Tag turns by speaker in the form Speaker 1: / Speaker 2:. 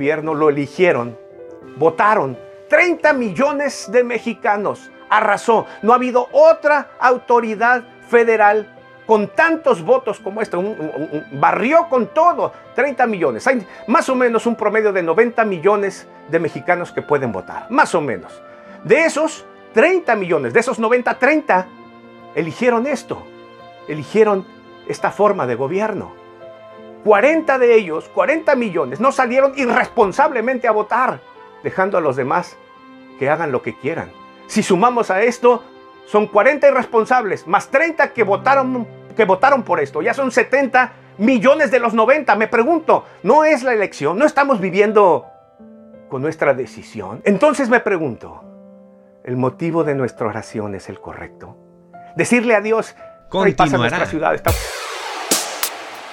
Speaker 1: gobierno lo eligieron, votaron. 30 millones de mexicanos arrasó. No ha habido otra autoridad federal con tantos votos como esta, barrió con todo, 30 millones. Hay más o menos un promedio de 90 millones de mexicanos que pueden votar, más o menos. De esos 30 millones, de esos 90, 30 eligieron esto, eligieron esta forma de gobierno. 40 de ellos, 40 millones, no salieron irresponsablemente a votar, dejando a los demás que hagan lo que quieran. Si sumamos a esto, son 40 irresponsables, más 30 que votaron que votaron por esto. Ya son 70 millones de los 90. Me pregunto, ¿no es la elección? ¿No estamos viviendo con nuestra decisión? Entonces me pregunto, ¿el motivo de nuestra oración es el correcto? Decirle a Dios,
Speaker 2: Continuará.
Speaker 1: nuestra ciudad. Está...